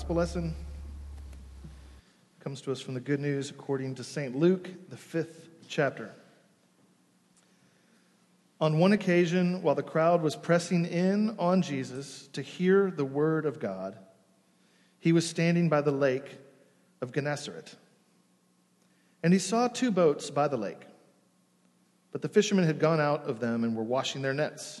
gospel lesson comes to us from the good news according to St. Luke, the fifth chapter. On one occasion, while the crowd was pressing in on Jesus to hear the word of God, he was standing by the lake of Gennesaret. And he saw two boats by the lake, but the fishermen had gone out of them and were washing their nets.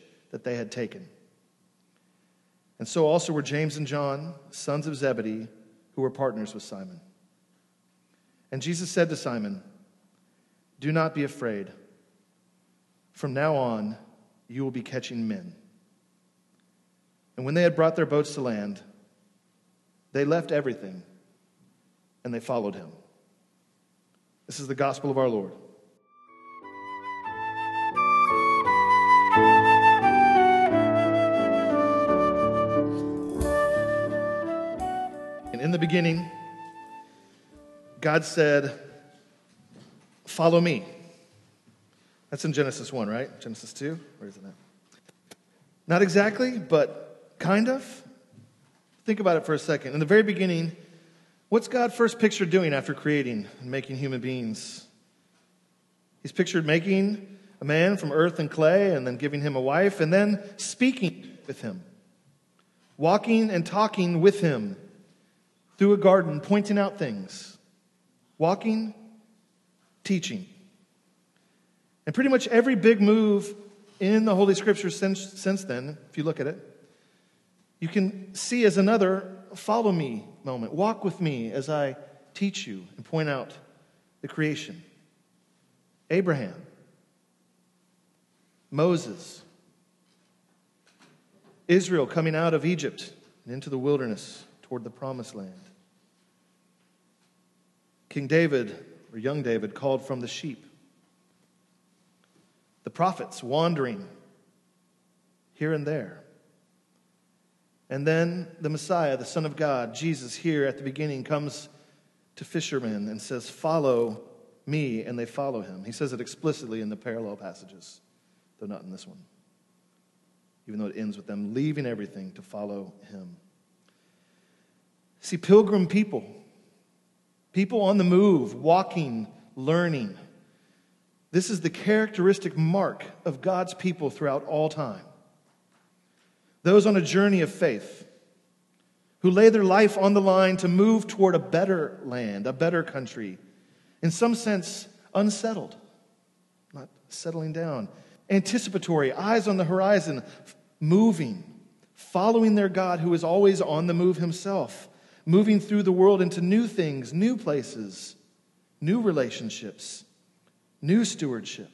that they had taken. And so also were James and John, sons of Zebedee, who were partners with Simon. And Jesus said to Simon, Do not be afraid. From now on, you will be catching men. And when they had brought their boats to land, they left everything and they followed him. This is the gospel of our Lord. In the beginning, God said, Follow me. That's in Genesis 1, right? Genesis 2? Where is it now? Not exactly, but kind of. Think about it for a second. In the very beginning, what's God first pictured doing after creating and making human beings? He's pictured making a man from earth and clay and then giving him a wife and then speaking with him, walking and talking with him through a garden, pointing out things, walking, teaching. And pretty much every big move in the Holy Scriptures since, since then, if you look at it, you can see as another follow me moment. Walk with me as I teach you and point out the creation. Abraham, Moses, Israel coming out of Egypt and into the wilderness toward the promised land. King David, or young David, called from the sheep. The prophets wandering here and there. And then the Messiah, the Son of God, Jesus, here at the beginning, comes to fishermen and says, Follow me, and they follow him. He says it explicitly in the parallel passages, though not in this one, even though it ends with them leaving everything to follow him. See, pilgrim people People on the move, walking, learning. This is the characteristic mark of God's people throughout all time. Those on a journey of faith who lay their life on the line to move toward a better land, a better country, in some sense, unsettled, not settling down, anticipatory, eyes on the horizon, moving, following their God who is always on the move himself moving through the world into new things, new places, new relationships, new stewardship,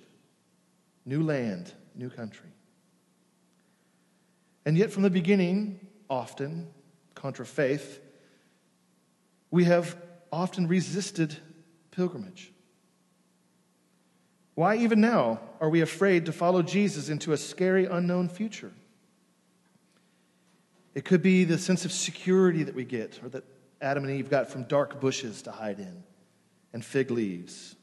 new land, new country. And yet, from the beginning, often, contra faith, we have often resisted pilgrimage. Why, even now, are we afraid to follow Jesus into a scary, unknown future? It could be the sense of security that we get, or that Adam and Eve got from dark bushes to hide in and fig leaves.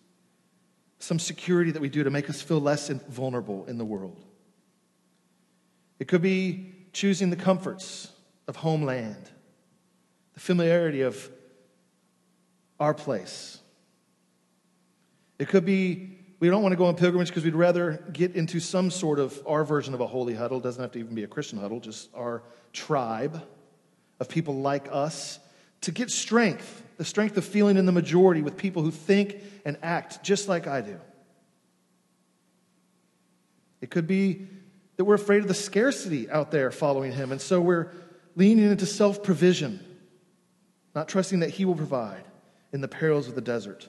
Some security that we do to make us feel less vulnerable in the world. It could be choosing the comforts of homeland, the familiarity of our place. It could be we don't want to go on pilgrimage because we'd rather get into some sort of our version of a holy huddle. It doesn't have to even be a Christian huddle, just our tribe, of people like us to get strength, the strength of feeling in the majority with people who think and act just like I do. It could be that we're afraid of the scarcity out there following him, and so we're leaning into self provision, not trusting that he will provide in the perils of the desert.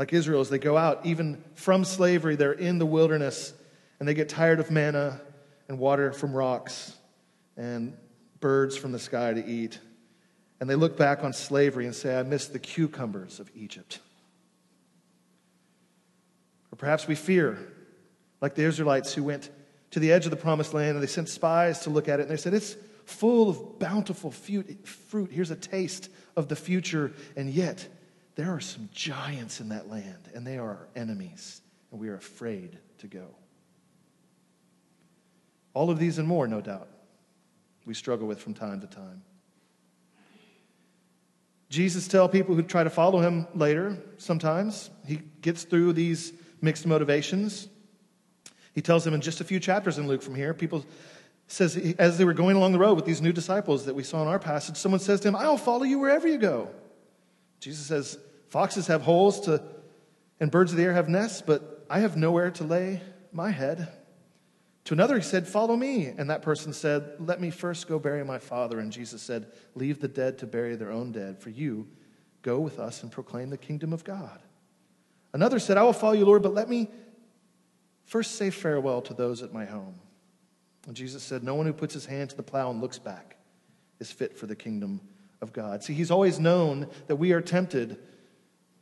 Like Israel, as they go out, even from slavery, they're in the wilderness and they get tired of manna and water from rocks and birds from the sky to eat. And they look back on slavery and say, I miss the cucumbers of Egypt. Or perhaps we fear, like the Israelites who went to the edge of the promised land and they sent spies to look at it and they said, It's full of bountiful fruit. Here's a taste of the future. And yet, there are some giants in that land and they are our enemies, and we are afraid to go. All of these and more, no doubt, we struggle with from time to time. Jesus tell people who try to follow him later, sometimes, he gets through these mixed motivations. He tells them in just a few chapters in Luke from here, people says as they were going along the road with these new disciples that we saw in our passage, someone says to him, I'll follow you wherever you go. Jesus says, Foxes have holes to, and birds of the air have nests, but I have nowhere to lay my head. To another, he said, Follow me. And that person said, Let me first go bury my father. And Jesus said, Leave the dead to bury their own dead. For you, go with us and proclaim the kingdom of God. Another said, I will follow you, Lord, but let me first say farewell to those at my home. And Jesus said, No one who puts his hand to the plow and looks back is fit for the kingdom of God. See, he's always known that we are tempted.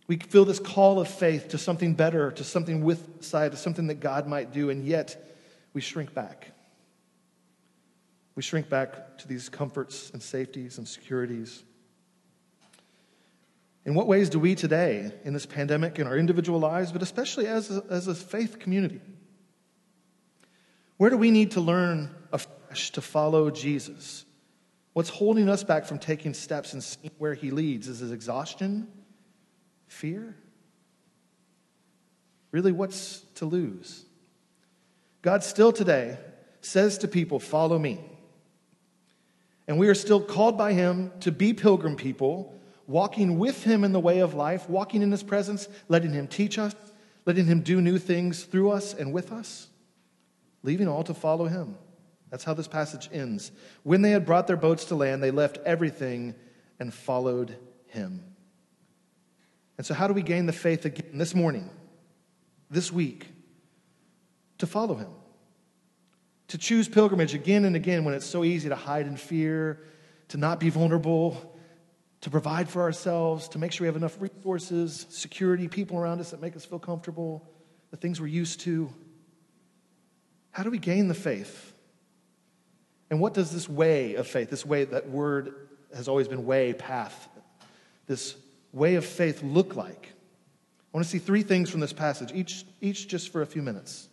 We feel this call of faith to something better, to something with side, to something that God might do, and yet we shrink back. We shrink back to these comforts and safeties and securities. In what ways do we today, in this pandemic, in our individual lives, but especially as a, as a faith community, where do we need to learn afresh to follow Jesus? What's holding us back from taking steps and seeing where he leads? Is it exhaustion? Fear? Really, what's to lose? God still today says to people, Follow me. And we are still called by him to be pilgrim people, walking with him in the way of life, walking in his presence, letting him teach us, letting him do new things through us and with us, leaving all to follow him. That's how this passage ends. When they had brought their boats to land, they left everything and followed him. And so, how do we gain the faith again this morning, this week? to follow him. To choose pilgrimage again and again when it's so easy to hide in fear, to not be vulnerable, to provide for ourselves, to make sure we have enough resources, security, people around us that make us feel comfortable, the things we're used to. How do we gain the faith? And what does this way of faith, this way, that word has always been way, path, this way of faith look like? I want to see three things from this passage, each, each just for a few minutes.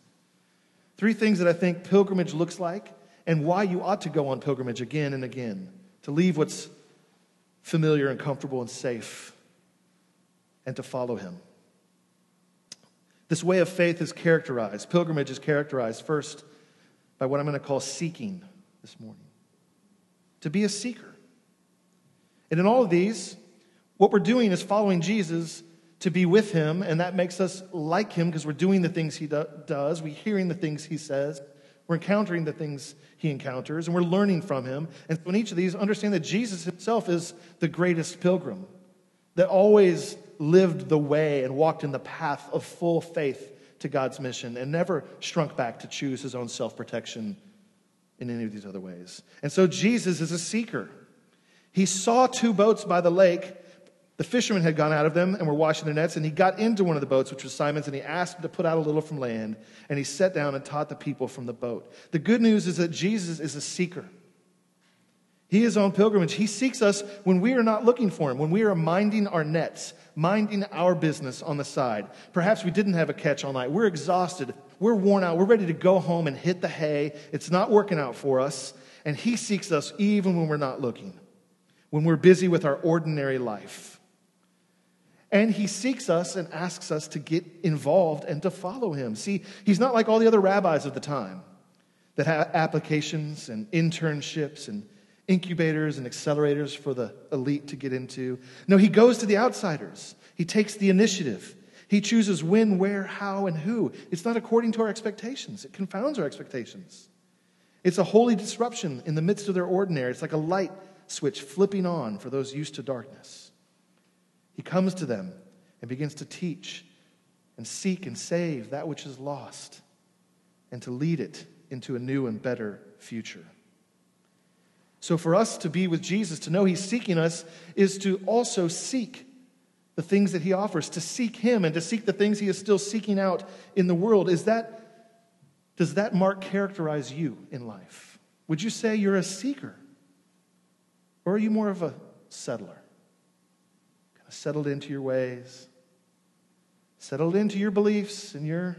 Three things that I think pilgrimage looks like and why you ought to go on pilgrimage again and again to leave what's familiar and comfortable and safe and to follow him. This way of faith is characterized, pilgrimage is characterized first by what I'm going to call seeking this morning. To be a seeker. And in all of these, what we're doing is following Jesus to be with him, and that makes us like him because we're doing the things he do- does, we're hearing the things he says, we're encountering the things he encounters, and we're learning from him. And so in each of these, understand that Jesus himself is the greatest pilgrim that always lived the way and walked in the path of full faith to God's mission and never shrunk back to choose his own self protection in any of these other ways. And so Jesus is a seeker. He saw two boats by the lake the fishermen had gone out of them and were washing their nets, and he got into one of the boats, which was Simon's, and he asked him to put out a little from land, and he sat down and taught the people from the boat. The good news is that Jesus is a seeker. He is on pilgrimage. He seeks us when we are not looking for him, when we are minding our nets, minding our business on the side. Perhaps we didn't have a catch all night. We're exhausted. We're worn out. We're ready to go home and hit the hay. It's not working out for us. And he seeks us even when we're not looking, when we're busy with our ordinary life. And he seeks us and asks us to get involved and to follow him. See, he's not like all the other rabbis of the time that have applications and internships and incubators and accelerators for the elite to get into. No, he goes to the outsiders. He takes the initiative. He chooses when, where, how, and who. It's not according to our expectations, it confounds our expectations. It's a holy disruption in the midst of their ordinary. It's like a light switch flipping on for those used to darkness. He comes to them and begins to teach and seek and save that which is lost and to lead it into a new and better future. So, for us to be with Jesus, to know He's seeking us, is to also seek the things that He offers, to seek Him and to seek the things He is still seeking out in the world. Is that, does that mark characterize you in life? Would you say you're a seeker? Or are you more of a settler? Settled into your ways, settled into your beliefs and your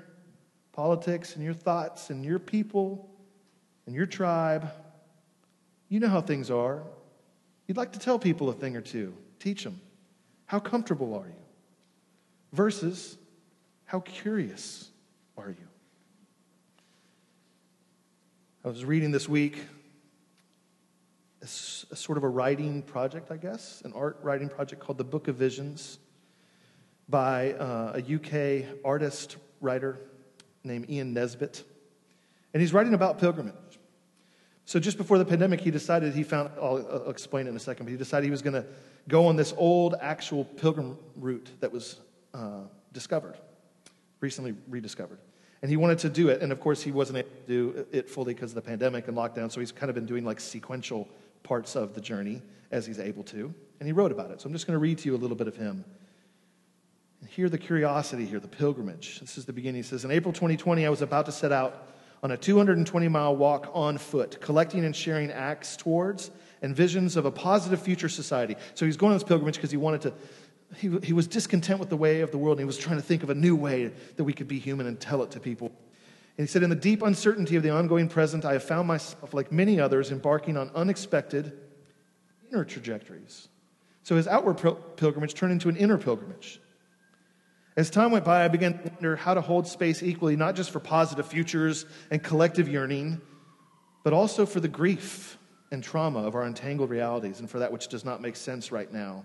politics and your thoughts and your people and your tribe you know how things are. You'd like to tell people a thing or two, teach them. How comfortable are you? Versus, how curious are you? I was reading this week a, sort of a writing project, I guess, an art writing project called The Book of Visions by uh, a UK artist writer named Ian Nesbitt. And he's writing about pilgrimage. So just before the pandemic, he decided he found, I'll, I'll explain it in a second, but he decided he was going to go on this old actual pilgrim route that was uh, discovered, recently rediscovered. And he wanted to do it. And of course, he wasn't able to do it fully because of the pandemic and lockdown. So he's kind of been doing like sequential parts of the journey as he's able to. And he wrote about it. So I'm just going to read to you a little bit of him. And hear the curiosity here, the pilgrimage. This is the beginning. He says In April 2020, I was about to set out on a 220 mile walk on foot, collecting and sharing acts towards and visions of a positive future society. So he's going on this pilgrimage because he wanted to, he, he was discontent with the way of the world and he was trying to think of a new way that we could be human and tell it to people. And he said, In the deep uncertainty of the ongoing present, I have found myself, like many others, embarking on unexpected inner trajectories. So his outward pilgrimage turned into an inner pilgrimage. As time went by, I began to wonder how to hold space equally, not just for positive futures and collective yearning, but also for the grief and trauma of our entangled realities and for that which does not make sense right now.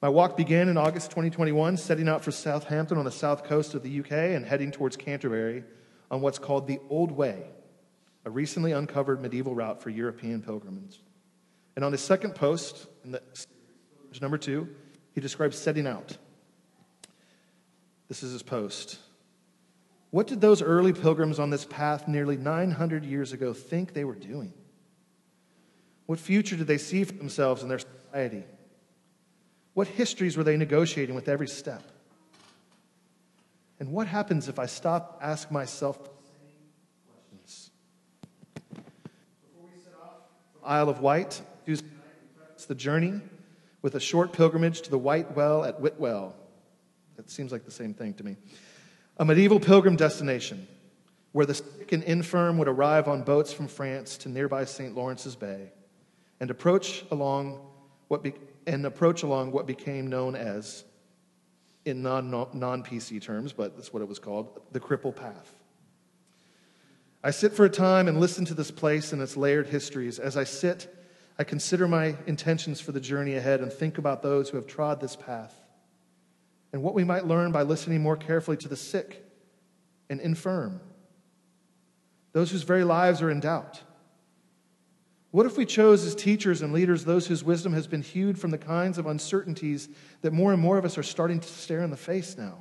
My walk began in August 2021, setting out for Southampton on the south coast of the UK and heading towards Canterbury on what's called the Old Way, a recently uncovered medieval route for European pilgrims. And on his second post, in the, number two, he describes setting out. This is his post. What did those early pilgrims on this path nearly 900 years ago think they were doing? What future did they see for themselves and their society? What histories were they negotiating with every step? And what happens if I stop ask myself questions? Isle of Wight, night, the journey with a short pilgrimage to the White Well at Whitwell it seems like the same thing to me. A medieval pilgrim destination where the sick and infirm would arrive on boats from France to nearby St. Lawrence's Bay and approach along what be, and approach along what became known as in non, PC terms, but that's what it was called, the cripple path. I sit for a time and listen to this place and its layered histories. As I sit, I consider my intentions for the journey ahead and think about those who have trod this path and what we might learn by listening more carefully to the sick and infirm, those whose very lives are in doubt. What if we chose as teachers and leaders those whose wisdom has been hewed from the kinds of uncertainties that more and more of us are starting to stare in the face now?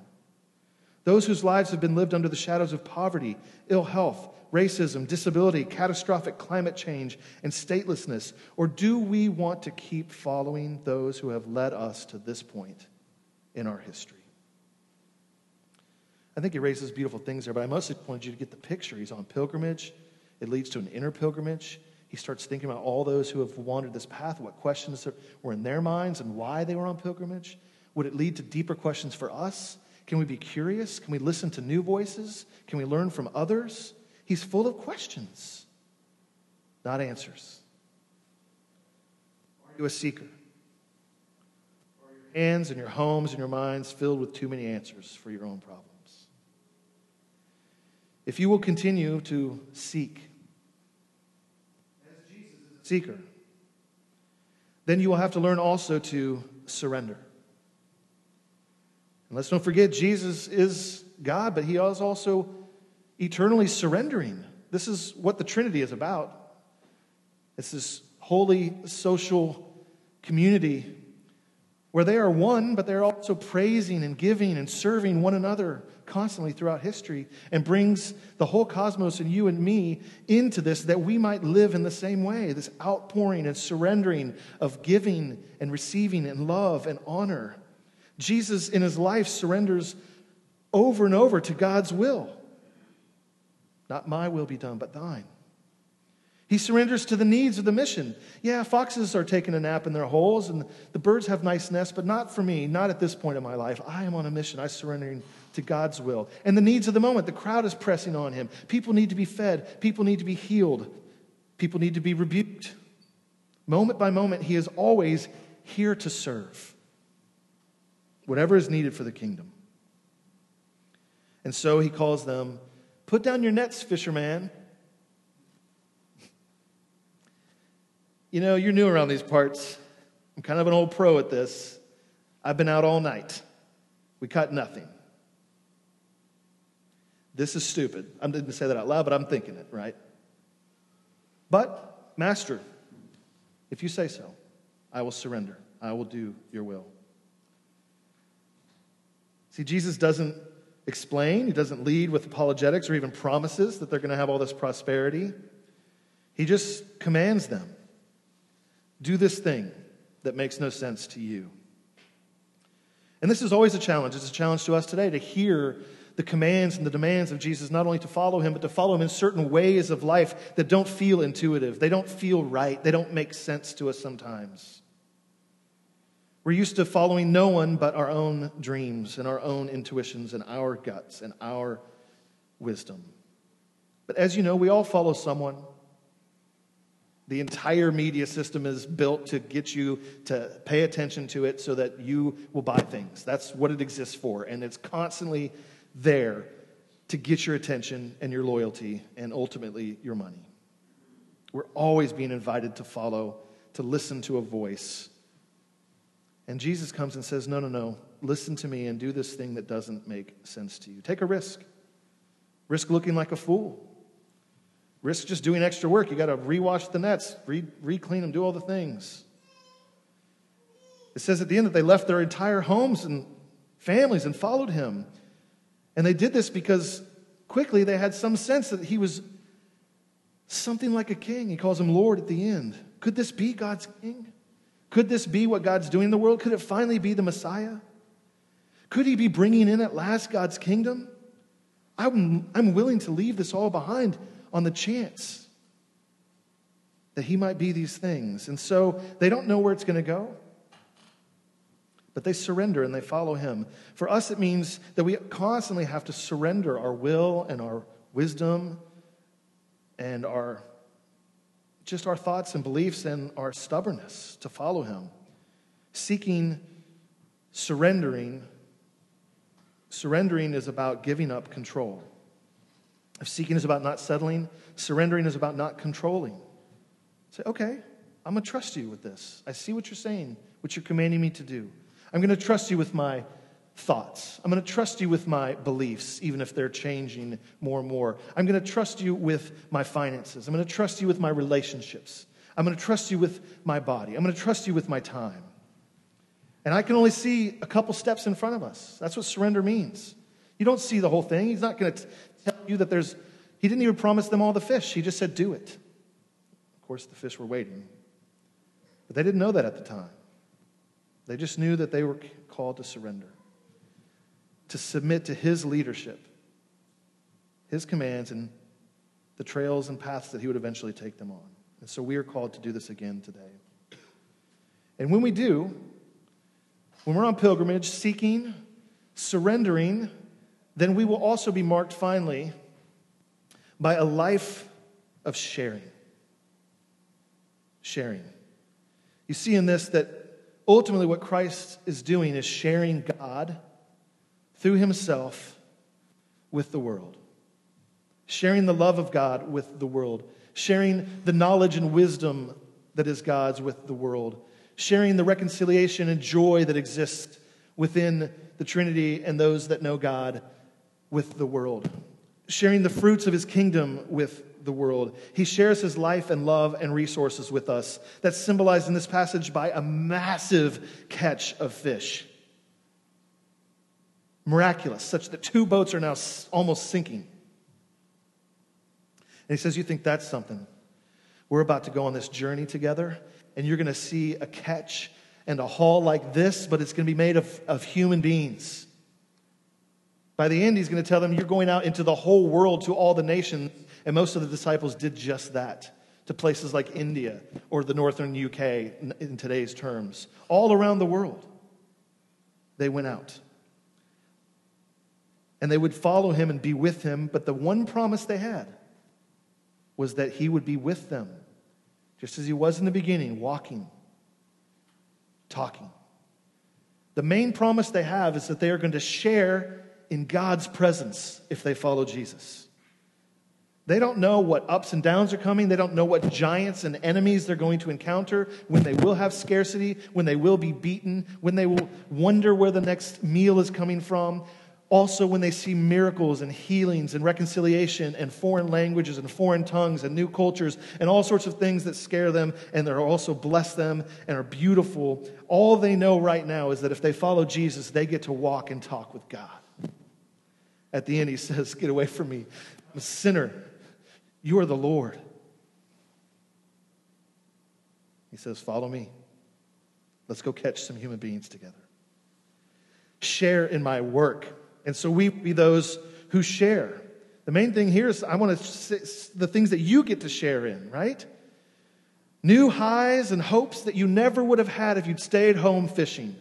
Those whose lives have been lived under the shadows of poverty, ill health, racism, disability, catastrophic climate change, and statelessness? Or do we want to keep following those who have led us to this point? in our history. I think he raises beautiful things there, but I mostly wanted you to get the picture. He's on pilgrimage, it leads to an inner pilgrimage. He starts thinking about all those who have wandered this path, what questions were in their minds, and why they were on pilgrimage. Would it lead to deeper questions for us? Can we be curious? Can we listen to new voices? Can we learn from others? He's full of questions, not answers. Are you a seeker? Are your hands and your homes and your minds filled with too many answers for your own problems. If you will continue to seek, as Jesus is a seeker, then you will have to learn also to surrender. And let's don't forget, Jesus is God, but he is also eternally surrendering. This is what the Trinity is about. It's this holy social community where they are one, but they're also praising and giving and serving one another constantly throughout history and brings the whole cosmos and you and me into this that we might live in the same way this outpouring and surrendering of giving and receiving and love and honor. Jesus, in his life, surrenders over and over to God's will. Not my will be done, but thine. He surrenders to the needs of the mission. Yeah, foxes are taking a nap in their holes and the birds have nice nests, but not for me, not at this point in my life. I am on a mission. I'm surrendering to God's will. And the needs of the moment, the crowd is pressing on him. People need to be fed, people need to be healed, people need to be rebuked. Moment by moment, he is always here to serve. Whatever is needed for the kingdom. And so he calls them, Put down your nets, fisherman. You know, you're new around these parts. I'm kind of an old pro at this. I've been out all night. We caught nothing. This is stupid. I didn't say that out loud, but I'm thinking it, right? But, Master, if you say so, I will surrender. I will do your will. See, Jesus doesn't explain, he doesn't lead with apologetics or even promises that they're going to have all this prosperity. He just commands them do this thing that makes no sense to you. And this is always a challenge. It's a challenge to us today to hear the commands and the demands of Jesus, not only to follow him, but to follow him in certain ways of life that don't feel intuitive. They don't feel right. They don't make sense to us sometimes. We're used to following no one but our own dreams and our own intuitions and our guts and our wisdom. But as you know, we all follow someone. The entire media system is built to get you to pay attention to it so that you will buy things. That's what it exists for. And it's constantly there to get your attention and your loyalty and ultimately your money. We're always being invited to follow, to listen to a voice. And Jesus comes and says, No, no, no, listen to me and do this thing that doesn't make sense to you. Take a risk. Risk looking like a fool. Risk just doing extra work. You got to rewash the nets, re, clean them, do all the things. It says at the end that they left their entire homes and families and followed him. And they did this because quickly they had some sense that he was something like a king. He calls him Lord at the end. Could this be God's king? Could this be what God's doing in the world? Could it finally be the Messiah? Could he be bringing in at last God's kingdom? I'm, I'm willing to leave this all behind on the chance that he might be these things. And so they don't know where it's going to go, but they surrender and they follow him. For us, it means that we constantly have to surrender our will and our wisdom and our just our thoughts and beliefs and our stubbornness to follow him seeking surrendering surrendering is about giving up control if seeking is about not settling, surrendering is about not controlling. Say, okay, I'm going to trust you with this. I see what you're saying, what you're commanding me to do. I'm going to trust you with my thoughts. I'm going to trust you with my beliefs, even if they're changing more and more. I'm going to trust you with my finances. I'm going to trust you with my relationships. I'm going to trust you with my body. I'm going to trust you with my time. And I can only see a couple steps in front of us. That's what surrender means. You don't see the whole thing. He's not going to tell you that there's, he didn't even promise them all the fish. He just said, do it. Of course, the fish were waiting. But they didn't know that at the time. They just knew that they were called to surrender, to submit to his leadership, his commands, and the trails and paths that he would eventually take them on. And so we are called to do this again today. And when we do, when we're on pilgrimage, seeking, surrendering, then we will also be marked finally by a life of sharing. Sharing. You see in this that ultimately what Christ is doing is sharing God through himself with the world, sharing the love of God with the world, sharing the knowledge and wisdom that is God's with the world, sharing the reconciliation and joy that exists within the Trinity and those that know God with the world, sharing the fruits of his kingdom with the world. He shares his life and love and resources with us. That's symbolized in this passage by a massive catch of fish. Miraculous, such that two boats are now almost sinking. And he says, You think that's something? We're about to go on this journey together, and you're going to see a catch and a haul like this, but it's going to be made of, of human beings. By the end, he's going to tell them, You're going out into the whole world to all the nations. And most of the disciples did just that to places like India or the northern UK in today's terms. All around the world, they went out. And they would follow him and be with him, but the one promise they had was that he would be with them, just as he was in the beginning, walking, talking. The main promise they have is that they are going to share in God's presence if they follow Jesus. They don't know what ups and downs are coming. They don't know what giants and enemies they're going to encounter, when they will have scarcity, when they will be beaten, when they will wonder where the next meal is coming from. Also, when they see miracles and healings and reconciliation and foreign languages and foreign tongues and new cultures and all sorts of things that scare them and that also bless them and are beautiful, all they know right now is that if they follow Jesus, they get to walk and talk with God. At the end, he says, Get away from me. I'm a sinner. You are the Lord. He says, Follow me. Let's go catch some human beings together. Share in my work. And so we be those who share. The main thing here is I want to say the things that you get to share in, right? New highs and hopes that you never would have had if you'd stayed home fishing.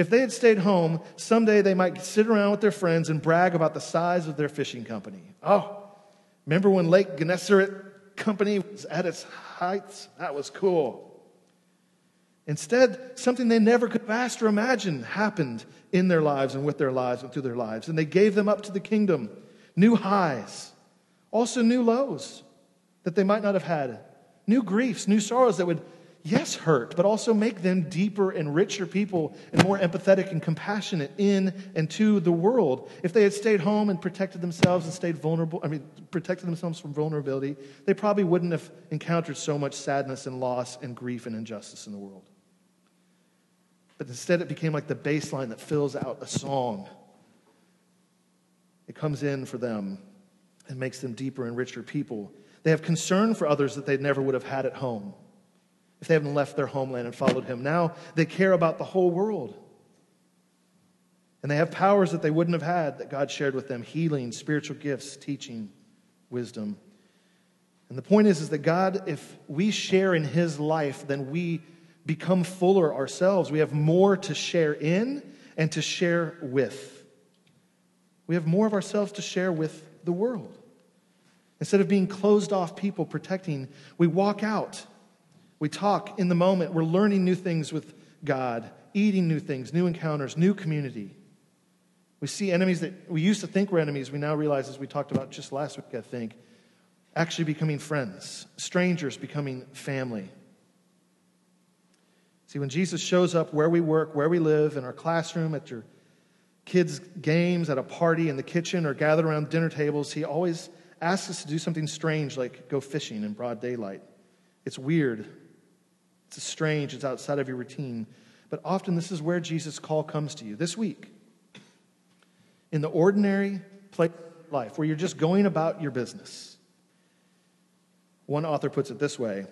If they had stayed home, someday they might sit around with their friends and brag about the size of their fishing company. Oh, remember when Lake Gennesaret Company was at its heights? That was cool. Instead, something they never could have asked or imagined happened in their lives and with their lives and through their lives. And they gave them up to the kingdom. New highs, also new lows that they might not have had, new griefs, new sorrows that would yes, hurt, but also make them deeper and richer people and more empathetic and compassionate in and to the world. If they had stayed home and protected themselves and stayed vulnerable, I mean, protected themselves from vulnerability, they probably wouldn't have encountered so much sadness and loss and grief and injustice in the world. But instead, it became like the baseline that fills out a song. It comes in for them and makes them deeper and richer people. They have concern for others that they never would have had at home if they haven't left their homeland and followed him. Now they care about the whole world. And they have powers that they wouldn't have had that God shared with them healing, spiritual gifts, teaching, wisdom. And the point is, is that God, if we share in his life, then we become fuller ourselves. We have more to share in and to share with. We have more of ourselves to share with the world. Instead of being closed off people protecting, we walk out we talk in the moment. We're learning new things with God, eating new things, new encounters, new community. We see enemies that we used to think were enemies, we now realize, as we talked about just last week, I think, actually becoming friends, strangers becoming family. See, when Jesus shows up where we work, where we live, in our classroom, at your kids' games, at a party, in the kitchen, or gathered around dinner tables, he always asks us to do something strange like go fishing in broad daylight. It's weird, it's strange, it's outside of your routine. But often this is where Jesus' call comes to you. This week, in the ordinary place of life, where you're just going about your business. One author puts it this way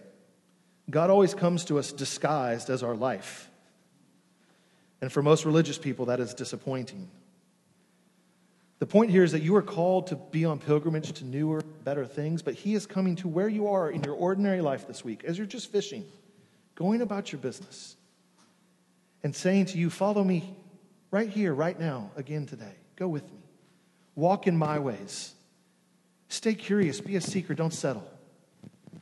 God always comes to us disguised as our life. And for most religious people, that is disappointing. The point here is that you are called to be on pilgrimage to newer, better things, but He is coming to where you are in your ordinary life this week as you're just fishing going about your business and saying to you, Follow me right here, right now, again today. Go with me. Walk in my ways. Stay curious. Be a seeker. Don't settle.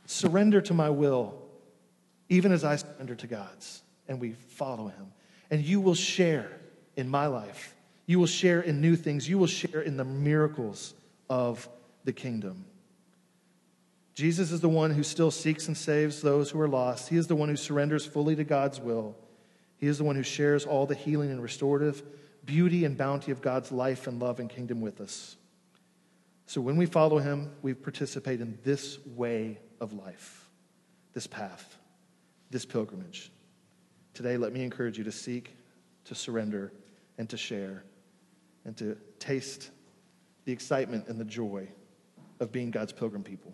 Surrender to my will, even as I surrender to God's, and we follow him. And you will share in my life. You will share in new things. You will share in the miracles of the kingdom. Jesus is the one who still seeks and saves those who are lost. He is the one who surrenders fully to God's will. He is the one who shares all the healing and restorative beauty and bounty of God's life and love and kingdom with us. So when we follow him, we participate in this way of life, this path, this pilgrimage. Today, let me encourage you to seek, to surrender, and to share, and to taste the excitement and the joy of being God's pilgrim people.